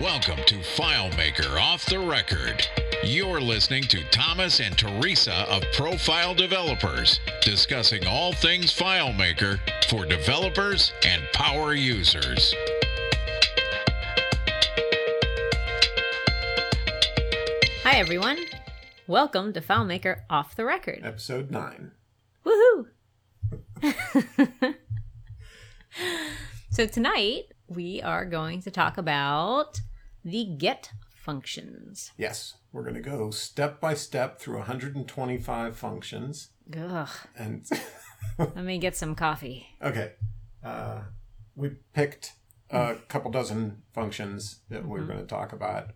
Welcome to FileMaker Off the Record. You're listening to Thomas and Teresa of Profile Developers, discussing all things FileMaker for developers and power users. Hi, everyone. Welcome to FileMaker Off the Record. Episode 9. Woohoo! so, tonight we are going to talk about the get functions. Yes, we're going to go step by step through 125 functions. Ugh. And, Let me get some coffee. okay, uh, we picked a couple dozen functions that we're Mm-hmm. going to talk about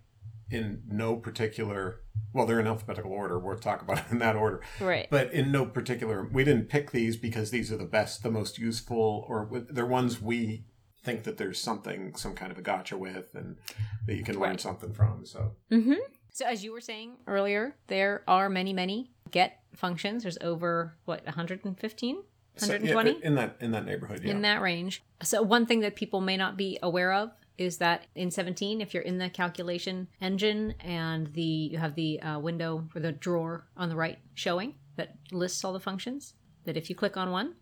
in no particular, well, they're in alphabetical order. We'll talk about it in that order. Right. But in no particular, we didn't pick these because these are the best, the most useful, or they're ones we think that there's something, some kind of a gotcha with, and that you can learn Right. something from. So, Mm-hmm. So, as you were saying earlier, there are many, many get functions. There's over, what, 115? so, yeah, 120? in that in that neighborhood, yeah. in that range. So one thing that people may not be aware of is that in 17, if you're in the calculation engine and the you have the uh, window or the drawer on the right showing that lists all the functions, that if you click on one,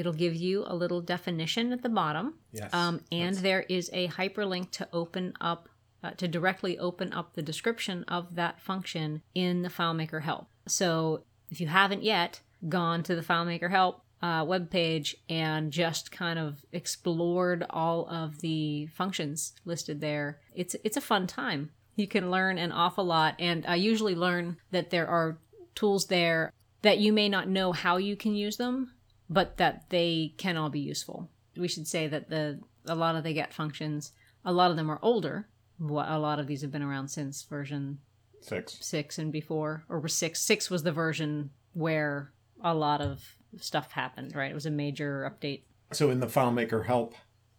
it'll give you a little definition at the bottom. Yes, Um, and that's- there is a hyperlink to open up. Uh, to directly open up the description of that function in the FileMaker help. So if you haven't yet gone to the FileMaker help uh, webpage and just kind of explored all of the functions listed there, it's it's a fun time. You can learn an awful lot, and I usually learn that there are tools there that you may not know how you can use them, but that they can all be useful. We should say that the a lot of the get functions, a lot of them are older. A lot of these have been around since version six. six and before, or was six. Six was the version where a lot of stuff happened. Right, it was a major update. So in the FileMaker help,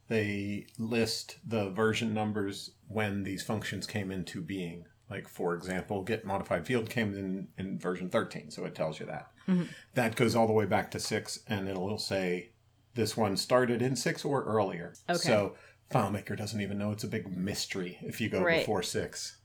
they list the version numbers when these functions came into being. Like for example, get modified field came in in version 13, so it tells you that. Mhm. That goes all the way back to six, and it'll say this one started in six or earlier. Okay. So FileMaker doesn't even know it's a big mystery if you go Right. before six.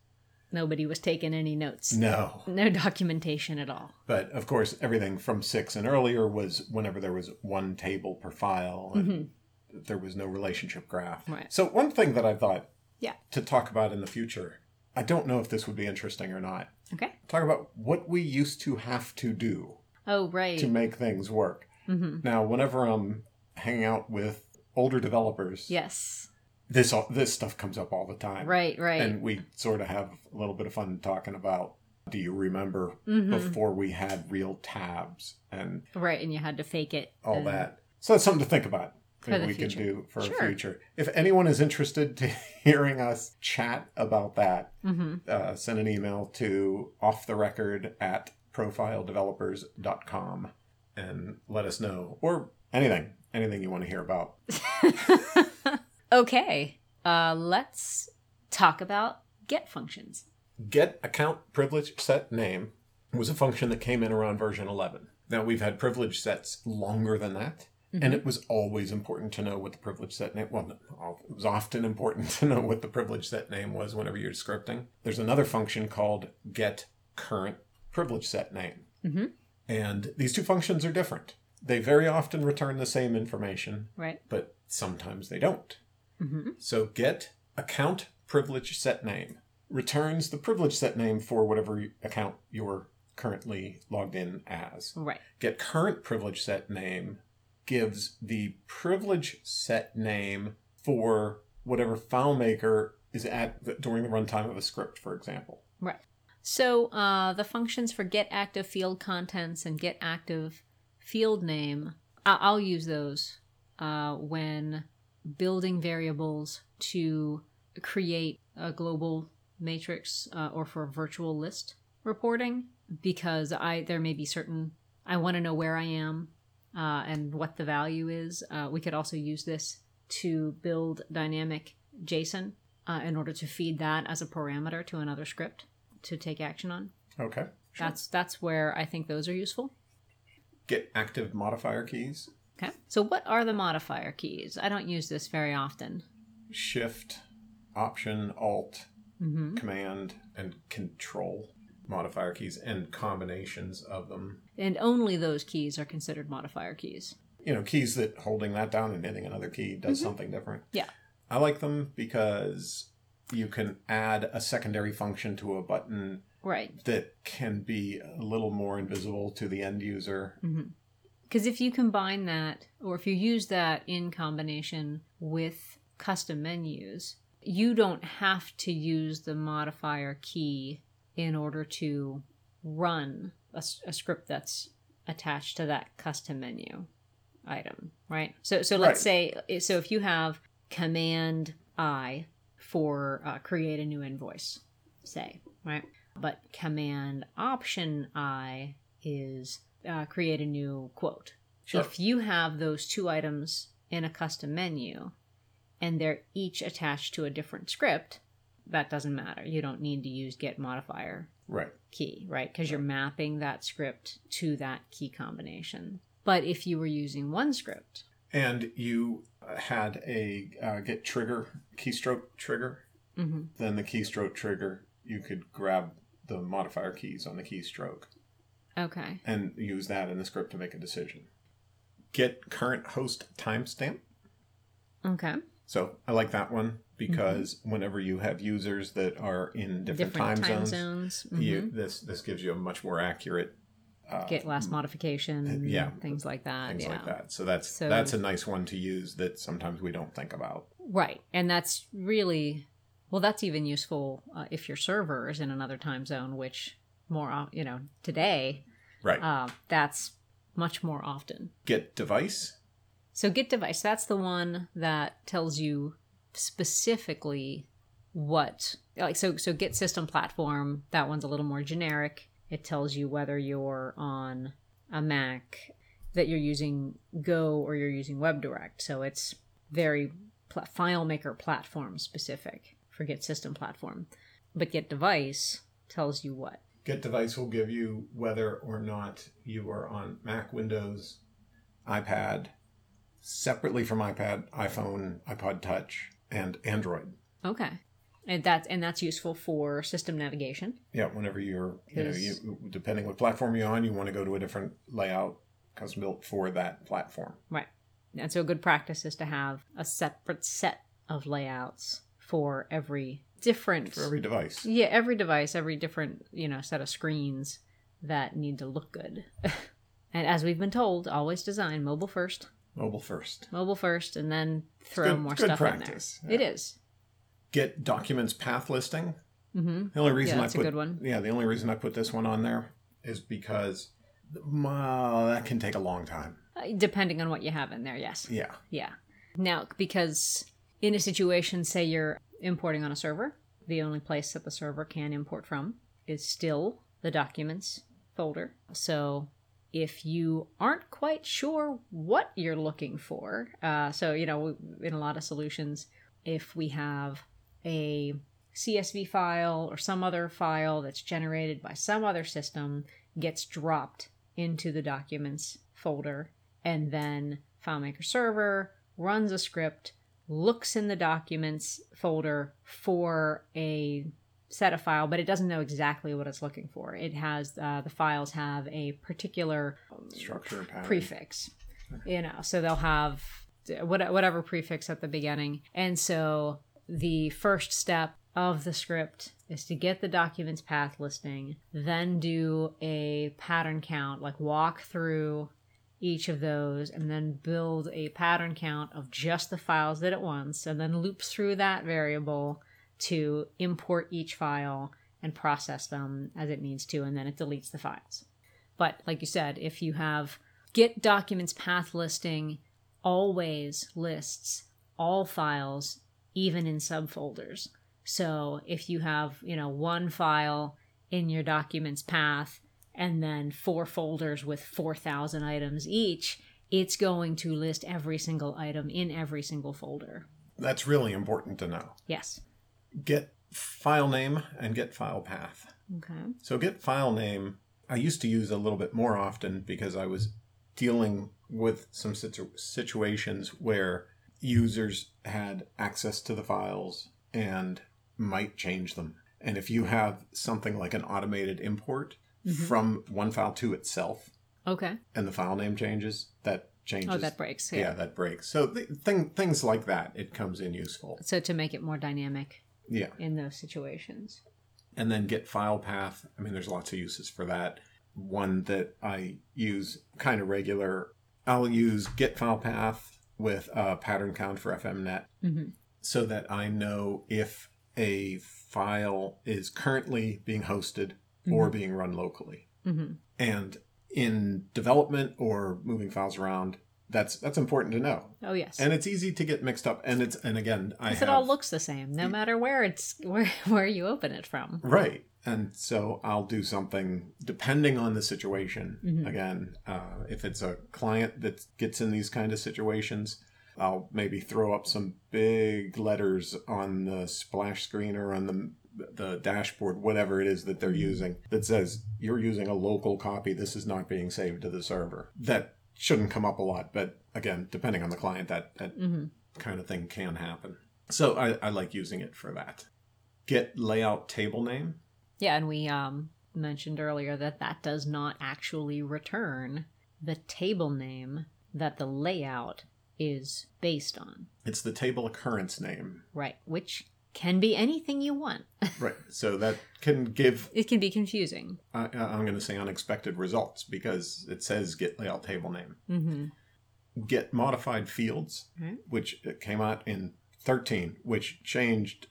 Nobody was taking any notes. No. No documentation at all. But of course, everything from six and earlier was whenever there was one table per file and there was no relationship graph. Mm-hmm. Right. So, one thing that I thought Yeah. to talk about in the future, I don't know if this would be interesting or not. Okay. Talk about what we used to have to do Oh right. to make things work. hmm Now, whenever I'm hanging out with older developers, Yes. this this stuff comes up all the time. Right. Right. And we sort of have a little bit of fun talking about do you remember Mhm. before we had real tabs and right. And you had to fake it. all and- that. So that's something to think about. For that the we future. can do for Sure. future. If anyone is interested to hearing us chat about that, Mhm. uh, send an email to off the record at profiledevelopers.com and let us know. Or anything, anything you want to hear about. okay. Uh, let's talk about get functions. Get account privilege set name was a function that came in around version 11. Now we've had privilege sets longer than that. And it was always important to know what the privilege set name. Well, it was often important to know what the privilege set name was whenever you're scripting. There's another function called get current privilege set name, Mhm. and these two functions are different. They very often return the same information, Right. but sometimes they don't. hmm So get account privilege set name returns the privilege set name for whatever account you're currently logged in as Right. get current privilege set name gives the privilege set name for whatever FileMaker is at during the runtime of a script, for example. Right. So uh, the functions for get active field contents and get active field name, I- I'll use those uh, when building variables to create a global matrix uh, or for virtual list reporting because I there may be certain I want to know where I am uh, and what the value is. Uh, we could also use this to build dynamic JSON uh, in order to feed that as a parameter to another script to take action on. Okay. That's that's where I think those are useful. Get active modifier keys, Okay. So what are the modifier keys? I don't use this very often. shift, Option, Alt, hmm Command, and Control modifier keys and combinations of them. And only those keys are considered modifier keys. You know, keys that holding that down and hitting another key does something different. Yeah. I like them because you can add a secondary function to a button Right. that can be a little more invisible to the end user. Mm-hmm. Because if you combine that, or if you use that in combination with custom menus, you don't have to use the modifier key in order to run a script that's attached to that custom menu item, right? So, so let's say, so if you have Command I for uh, create a new invoice, say, right? But Command Option I is uh, create a new quote. Sure. If you have those two items in a custom menu and they're each attached to a different script, that doesn't matter. You don't need to use get modifier Right. key, right? Because you're mapping that script to that key combination. But if you were using one script, And you had a uh, get trigger, keystroke trigger, mhm, then the keystroke trigger, you could grab the modifier keys on the keystroke okay, and use that in the script to make a decision. Get current host timestamp. okay, So I like that one because whenever you have users that are in different, time, zones, zones, you, mhm. this this gives you a much more accurate uh, get last modification, yeah. things like that, things yeah. like that. So that's So- that's a nice one to use that sometimes we don't think about. Right. And that's really, well, that's even useful uh, if your server is in another time zone, which more, you know, today, Right. uh, that's much more often. Get device. So get device, that's the one that tells you specifically what, like, so, so get system platform, that one's a little more generic. It tells you whether you're on a Mac, that you're using Go or you're using WebDirect. So it's very pl- FileMaker platform specific for Get system platform. But Get device tells you what? Get device will give you whether or not you are on Mac, Windows, iPad, separately from iPad, iPhone, iPod Touch, and Android. Okay. And that's and that's useful for system navigation. Yeah, whenever you're, you know, you, depending what platform you're on, you want to go to a different layout custom built for that platform. Right. And so a good practice is to have a separate set of layouts for every different For every device. Yeah, every device, every different, you know, set of screens that need to look good. and as we've been told, always design mobile first, Mobile first. mobile first, and then throw good- more stuff practice, in there. yeah. It is. Get documents path listing. Mm-hmm. The only reason Yeah, I put yeah, the only reason I put this one on there is because well, that can take a long time. Depending on what you have in there, yes. Yeah. Yeah. Now, because in a situation, say you're importing on a server, the only place that the server can import from is still the documents folder. So if you aren't quite sure what you're looking for, uh, so, you know, in a lot of solutions, if we have a CSV file or some other file that's generated by some other system gets dropped into the documents folder and then FileMaker Server runs a script, looks in the documents folder for a set a file, but it doesn't know exactly what it's looking for. It has uh, the files have a particular Structure pattern. prefix, you know, so they'll have whatever prefix at the beginning, and so the first step of the script is to get the documents path listing, then do a pattern count, like walk through each of those and then build a pattern count of just the files that it wants and then loops through that variable to import each file and process them as it needs to and then it deletes the files. But like you said, if you have get documents path listing always lists all files even in subfolders. So if you have, you know, one file in your documents path and then four folders with 4,000 items each, it's going to list every single item in every single folder. That's really important to know. Yes. Get file name and get file path. Okay. So get file name I used to use a little bit more often because I was dealing with some situ- situations where users had access to the files and might change them. And if you have something like an automated import Mm-hmm. from one file to itself Okay. and the file name changes, that changes. Oh, that breaks. yeah. Yeah. that breaks. So th- thing, things like that, it comes in useful. So to make it more dynamic Yeah. in those situations. and then get file path. I mean, there's lots of uses for that. One that I use kind of regular, I'll use get file path with a pattern count for FMNet Mm-hmm. so that I know if a file is currently being hosted or being run locally. Mm-hmm. And in development or moving files around, that's that's important to know. Oh yes. And it's easy to get mixed up. And it's and again, I Because have it all looks the same, no matter where it's where where you open it from. Right. And so I'll do something depending on the situation. Mhm. Again, uh, if it's a client that gets in these kind of situations, I'll maybe throw up some big letters on the splash screen or on the the dashboard, whatever it is that they're using, that says you're using a local copy. This is not being saved to the server. That shouldn't come up a lot, but again, depending on the client, that that Mm-hmm. kind of thing can happen. So I, I like using it for that. Get layout table name. Yeah, and we um mentioned earlier that that does not actually return the table name that the layout is based on. It's the table occurrence name. Right, which can be anything you want. Right. So that can give, it can be confusing. I, I'm going to say unexpected results because it says get layout table name. Mm-hmm. Get modified fields, Right. which came out in 13, which changed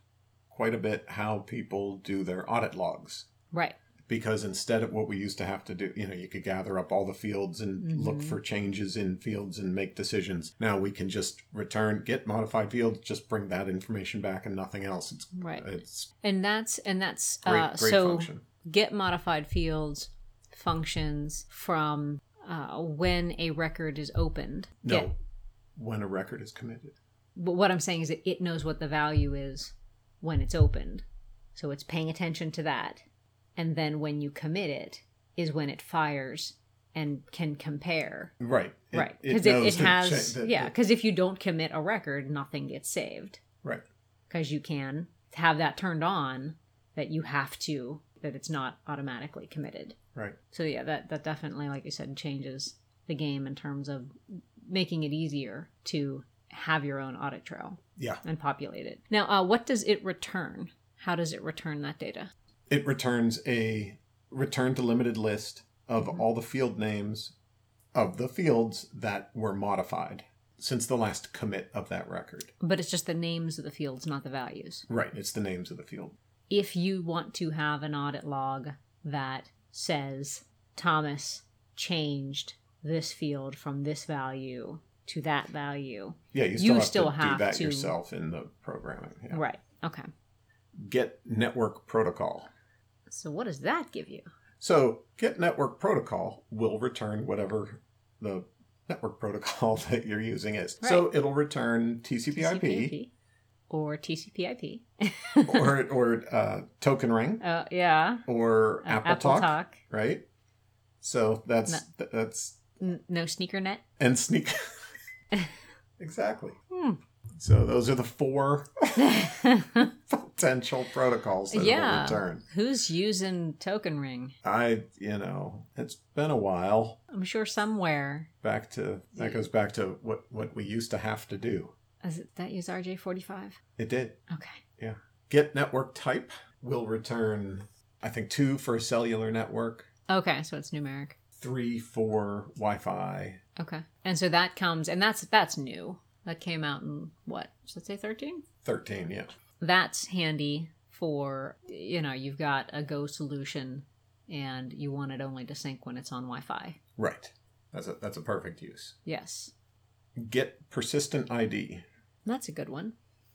quite a bit how people do their audit logs. Right. Because instead of what we used to have to do, you know, you could gather up all the fields and look Mhm. for changes in fields and make decisions. Now we can just return, get modified fields, just bring that information back and nothing else. It's Right. it's And that's and that's great, uh, great so function. get modified fields functions from uh, when a record is opened. No, Get- when a record is committed. but what I'm saying is that it knows what the value is when it's opened. So it's paying attention to that. And then when you commit it is when it fires and can compare. Right. It- right. Because it, knows it, has, that- yeah, because if you don't commit a record, nothing gets saved. right. Because you can have that turned on that you have to, that it's not automatically committed. Right. So yeah, that, that definitely, like you said, changes the game in terms of making it easier to have your own audit trail Yeah. and populate it. Now, uh, what does it return? How does it return that data? It returns a return-delimited list of Mhm. all the field names of the fields that were modified since the last commit of that record. But it's just the names of the fields, not the values. Right. It's the names of the field. If you want to have an audit log that says Thomas changed this field from this value to that value, Yeah. You still You have still to have do that to- yourself in the programming. Yeah. right? Okay. Get network protocol. So what does that give you? So get network protocol will return whatever the network protocol that you're using is. So it'll return TCP/IP TCP/IP or TCP/IP? or or uh, token ring uh, yeah. or Uh, Apple, Apple Talk, Talk. right? So that's No. th- that's no sneaker net. and sneak exactly. Hmm. So those are the four potential protocols that Yeah. will return. Who's using token ring? I you know it's been a while. I'm sure somewhere. Back to that goes back to what what we used to have to do. Is it that use RJ45? It did. Okay. Yeah. Get network type will return, I think, two for a cellular network, Okay, so it's numeric. three for Wi Fi. Okay. And so that comes and that's that's new. That came out in what? Should I say 13? 13, yeah. That's handy for you know, you've got a Go solution and you want it only to sync when it's on Wi-Fi. Right. That's a, that's a perfect use. Yes. Get persistent ID, That's a good one.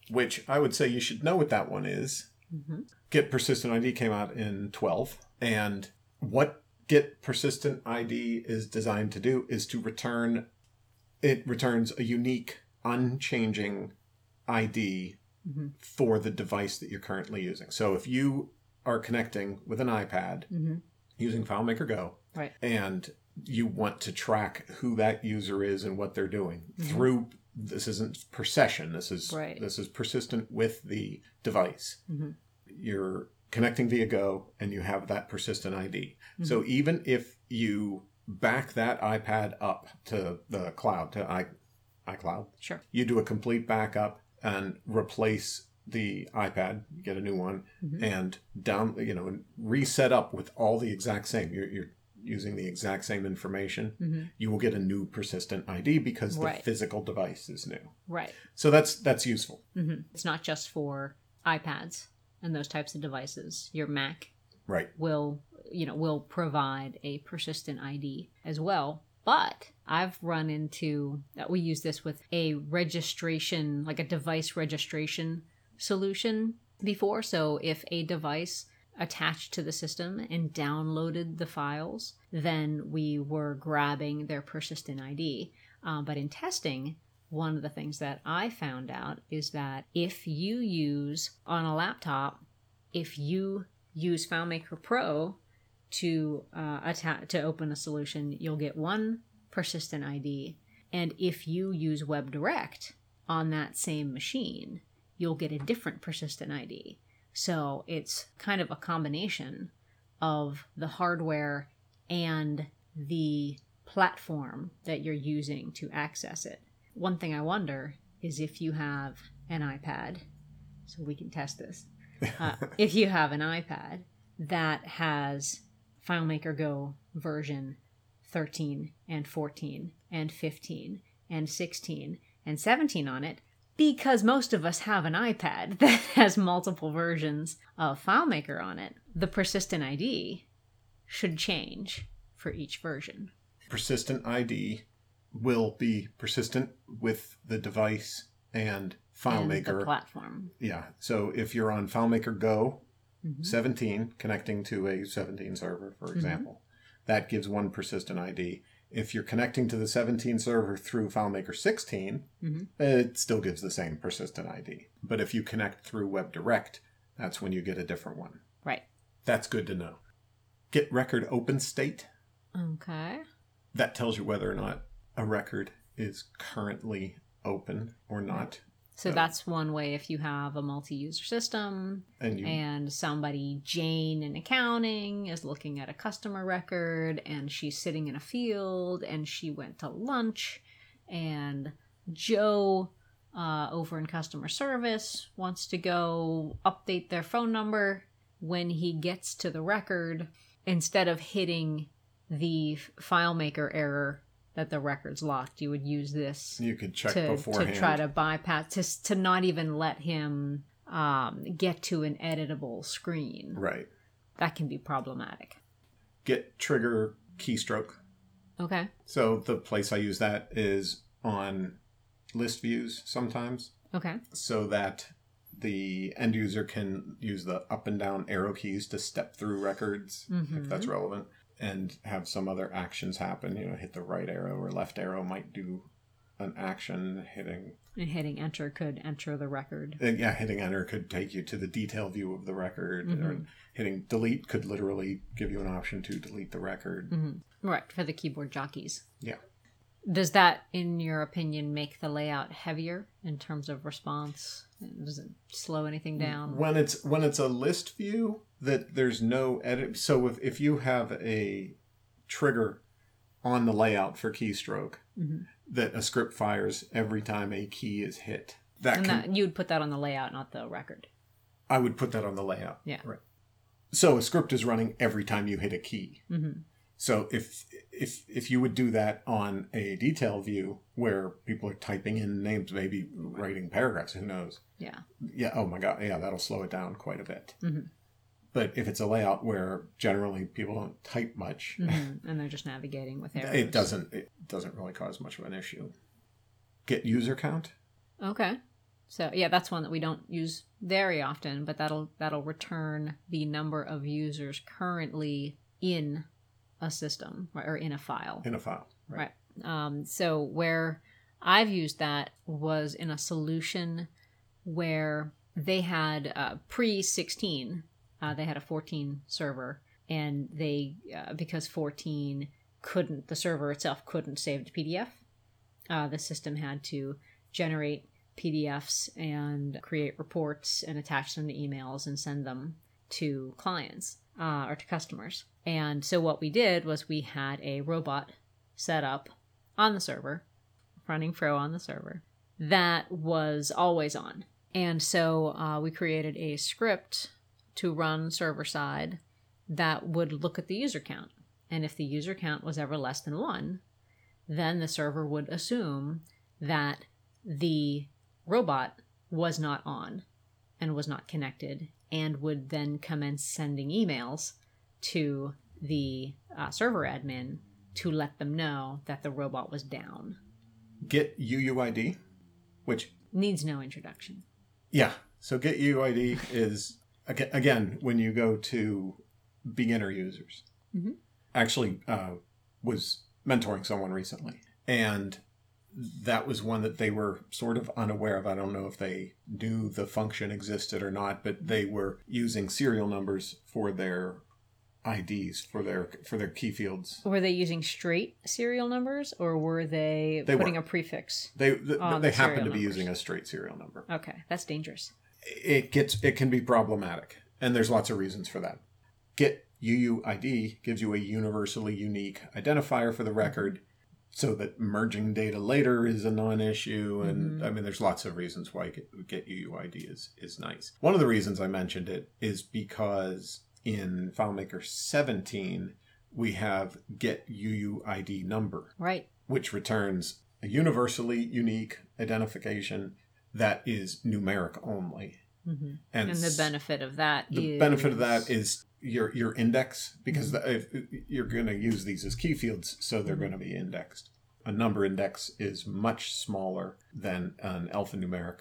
which I would say you should know what that one is. hmm Get persistent ID came out in 12. And what Get persistent ID is designed to do is to return, it returns a unique, unchanging ID hmm for the device that you're currently using. So if you are connecting with an iPad hmm using FileMaker Go Right. and you want to track who that user is and what they're doing Mhm. through this isn't per session. This is Right. this is persistent with the device. Mhm. You're connecting via Go, and you have that persistent ID. Mm-hmm. So even if you back that iPad up to the cloud to i iCloud, Sure. you do a complete backup and replace the iPad, get a new one, Mhm. and down, you know, and reset up with all the exact same. You're, you're using the exact same information. hmm You will get a new persistent ID because the physical device is new. Right. So that's that's useful. hmm It's not just for iPads and those types of devices. Your Mac Right. will, you know, will provide a persistent ID as well. But I've run into that we use this with a registration, like a device registration solution before. So if a device attached to the system and downloaded the files, then we were grabbing their persistent ID. Um, but in testing, one of the things that I found out is that if you use on a laptop, if you use FileMaker Pro to uh, atta- to open a solution, you'll get one persistent ID, and if you use WebDirect on that same machine, you'll get a different persistent ID. So it's kind of a combination of the hardware and the platform that you're using to access it. One thing I wonder is if you have an iPad, so we can test this. Uh, if you have an iPad that has FileMaker Go version 13 and 14 and 15 and 16 and 17 on it, because most of us have an iPad that has multiple versions of FileMaker on it, the persistent ID should change for each version. Persistent ID will be persistent with the device and And FileMaker. the platform. yeah. So if you're on FileMaker Go Mhm. 17 connecting to a 17 server, for example, that gives one persistent ID. If you're connecting to the 17 server through FileMaker 16, Mhm. it still gives the same persistent ID. But if you connect through WebDirect, that's when you get a different one. Right. That's good to know. Get record open state. Okay. That tells you whether or not a record is currently open or not. So So- that's one way if you have a multi user system And you and somebody, Jane in accounting, is looking at a customer record and she's sitting in a field and she went to lunch and Joe uh, over in customer service wants to go update their phone number. When he gets to the record, instead of hitting the FileMaker error that the record's locked, you would use this you could check to, beforehand. to try to bypass to, to not even let him um, get to an editable screen. Right. that can be problematic. Get trigger keystroke. okay. So the place I use that is on list views sometimes, okay. So that the end user can use the up and down arrow keys to step through records if that's relevant, and have some other actions happen. You know, hit the right arrow or left arrow might do an action. Hitting and hitting enter could enter the record uh, yeah, hitting enter could take you to the detail view of the record. Or Mhm. hitting delete could literally give you an option to delete the record. hmm right for the keyboard jockeys Yeah. does that in your opinion make the layout heavier in terms of response does it slow anything down when it's when it's a list view that there's no edit so if, if you have a trigger on the layout for keystroke Mhm. that a script fires every time a key is hit that and can that you would put that on the layout not the record. I would put that on the layout. Yeah. right. So a script is running every time you hit a key. Hmm so if if if you would do that on a detail view where people are typing in names maybe writing paragraphs who knows? Yeah. Yeah oh my god yeah that'll slow it down quite a bit. Mhm. But if it's a layout where generally people don't type much Mhm. and they're just navigating with arrows it doesn't it doesn't really cause much of an issue get user count Okay. So yeah, that's one that we don't use very often, but that'll that'll return the number of users currently in a system or in a file. in a file Right. Um, so where I've used that was in a solution where they had uh, pre 16, uh, they had a 14 server, and they uh, because 14 couldn't the server itself couldn't save to PDF, uh, the system had to generate PDFs and create reports and attach them to emails and send them to clients uh, or to customers. And so what we did was we had a robot set up on the server, running Pro on the server, that was always on. And so uh, we created a script to run server side that would look at the user count. And if the user count was ever less than one, then the server would assume that the robot was not on and was not connected and would then commence sending emails to the uh, server admin to let them know that the robot was down. Get UUID, which Needs no introduction. yeah. So get UUID is again when you go to beginner users. Mhm. Actually, uh, was mentoring someone recently, and that was one that they were sort of unaware of. I don't know if they knew the function existed or not, but they were using serial numbers for their IDs for their for their key fields. Were they using straight serial numbers or were they, They putting were. a prefix? They th- On they the happen to be numbers. using a straight serial number. Okay, that's dangerous. It gets it can be problematic, and there's lots of reasons for that. Get UUID gives you a universally unique identifier for the record, so that merging data later is a non-issue. And Mhm. I mean, there's lots of reasons why get, get UUID is is nice. One of the reasons I mentioned it is because in FileMaker 17 we have get UUID number Right. which returns a universally unique identification that is numeric only. hmm And, And the benefit of that the is- benefit of that is your your index because the, if you're going to use these as key fields, so they're Mhm. going to be indexed. A number index is much smaller than an alphanumeric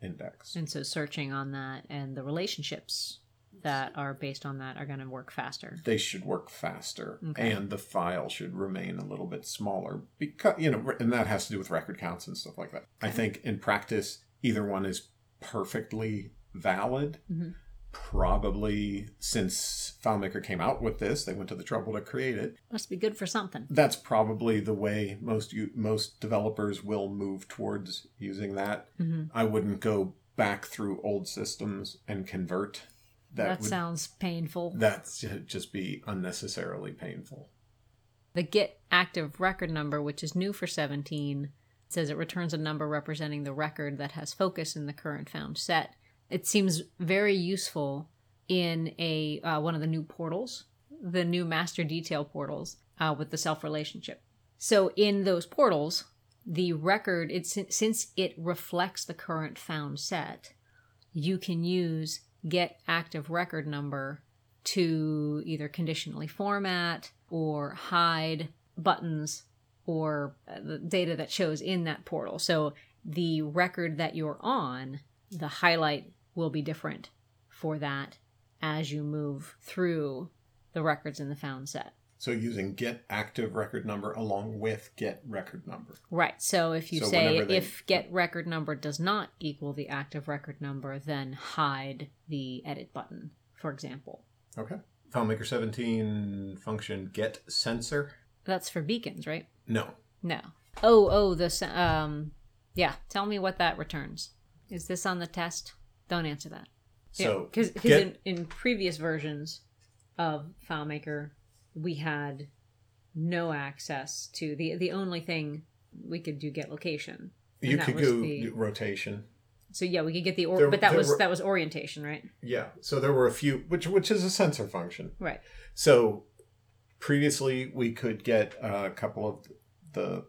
index. And so searching on that and the relationships that are based on that are going to work faster. They should work faster, Okay. and the file should remain a little bit smaller because you know, and that has to do with record counts and stuff like that. I think in practice, either one is perfectly valid. Mhm. Probably since FileMaker came out with this, they went to the trouble to create it. Must be good for something. That's probably the way most you, most developers will move towards using that. hmm I wouldn't go back through old systems and convert. That, That, would sounds painful. that's just be unnecessarily painful. The get active record number, which is new for 17, says it returns a number representing the record that has focus in the current found set. It seems very useful in a uh, one of the new portals, the new master detail portals uh, with the self relationship. So in those portals, the record it's since it reflects the current found set, you can use get active record number to either conditionally format or hide buttons or uh, the data that shows in that portal. So the record that you're on, the highlight will be different for that as you move through the records in the found set. So using get active record number along with get record number. Right. So if you So say they- if get record number does not equal the active record number, then hide the edit button, for example. Okay. FileMaker 17 function get sensor. That's for beacons, right? No. No. Oh, oh, the um, yeah. Tell me what that returns. Is this on the test? Don't answer that. So because get in, in previous versions of FileMaker, we had no access to the the only thing we could do get location. you could go the- rotation. So yeah, we could get the or, There- but that was were- that was orientation, right? Yeah. So there were a few which which is a sensor function. Right. So previously we could get a couple of the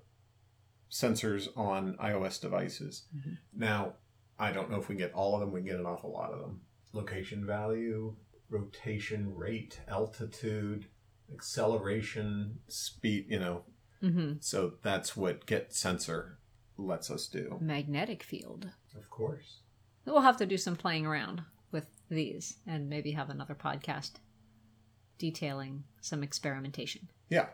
sensors on iOS devices. Mhm. Now, I don't know if we can get all of them. We can get an awful lot of them. Location value, rotation rate, altitude, acceleration, speed, you know. Mm-hmm. So that's what get sensor lets us do. Magnetic field. Of course. We'll have to do some playing around with these and maybe have another podcast detailing some experimentation. Yeah.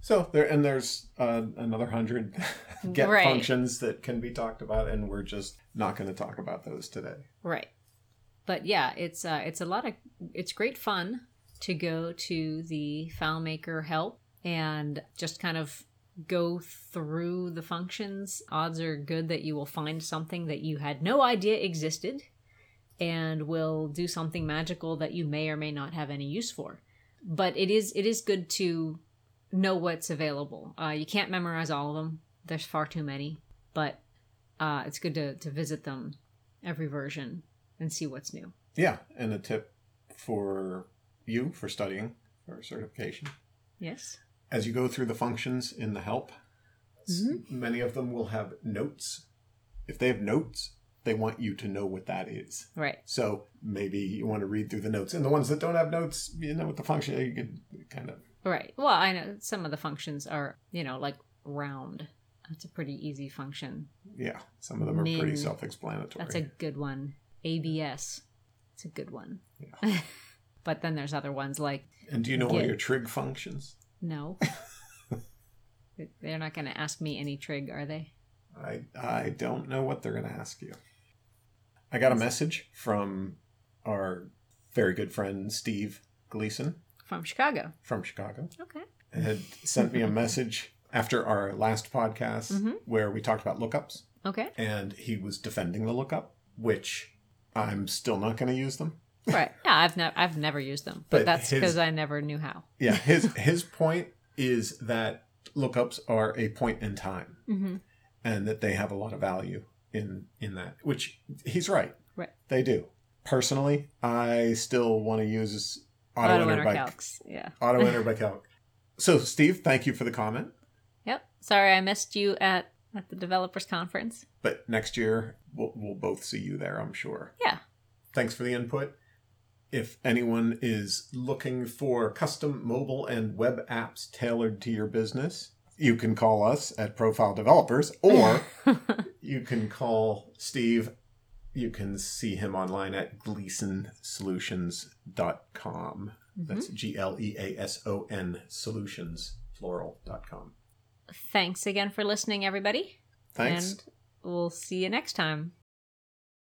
So there and there's uh, another hundred get Right. functions that can be talked about, and we're just not going to talk about those today. Right. But yeah, it's uh, it's a lot of it's great fun to go to the FileMaker help and just kind of go through the functions, odds are good that you will find something that you had no idea existed and will do something magical that you may or may not have any use for. But it is it is good to know what's available. Uh, you can't memorize all of them. There's far too many, but uh, it's good to, to visit them every version and see what's new. Yeah, and a tip for you for studying for certification. Yes. As you go through the functions in the help, s- mm-hmm. many of them will have notes. If they have notes, they want you to know what that is. Right. So maybe you want to read through the notes. And the ones that don't have notes, you know what the function you could kind of Right. Well, I know some of the functions are, you know, like round. That's a pretty easy function. yeah, some of them are pretty self-explanatory. That's a good one. ABS. It's a good one. Yeah. but then there's other ones like and do you know all your trig functions? no. They're not going to ask me any trig, are they? I I don't know what they're going to ask you. I got a message from our very good friend Steve Gleason From Chicago. from Chicago. Okay. Had sent me a message after our last podcast Mhm. where we talked about lookups, Okay. and he was defending the lookup, which I'm still not going to use them. Right. Yeah, I've never I've never used them, but, But that's because I never knew how. Yeah, his his point is that lookups are a point in time, Mm-hmm. and that they have a lot of value in in that. Which he's right. Right. They do. Personally, I still want to use auto, Auto enter by calcs. Yeah. auto enter by calc. So, Steve, thank you for the comment. Yep. Sorry I missed you at at the developers conference. But next year, we'll, we'll both see you there, I'm sure. Yeah. Thanks for the input. If anyone is looking for custom mobile and web apps tailored to your business, you can call us at Profile Developers or you can call Steve. You can see him online at gleasonsolutions.com. Mm-hmm. That's G L E A S O N solutions, plural.com. Thanks again for listening, everybody. Thanks. And we'll see you next time.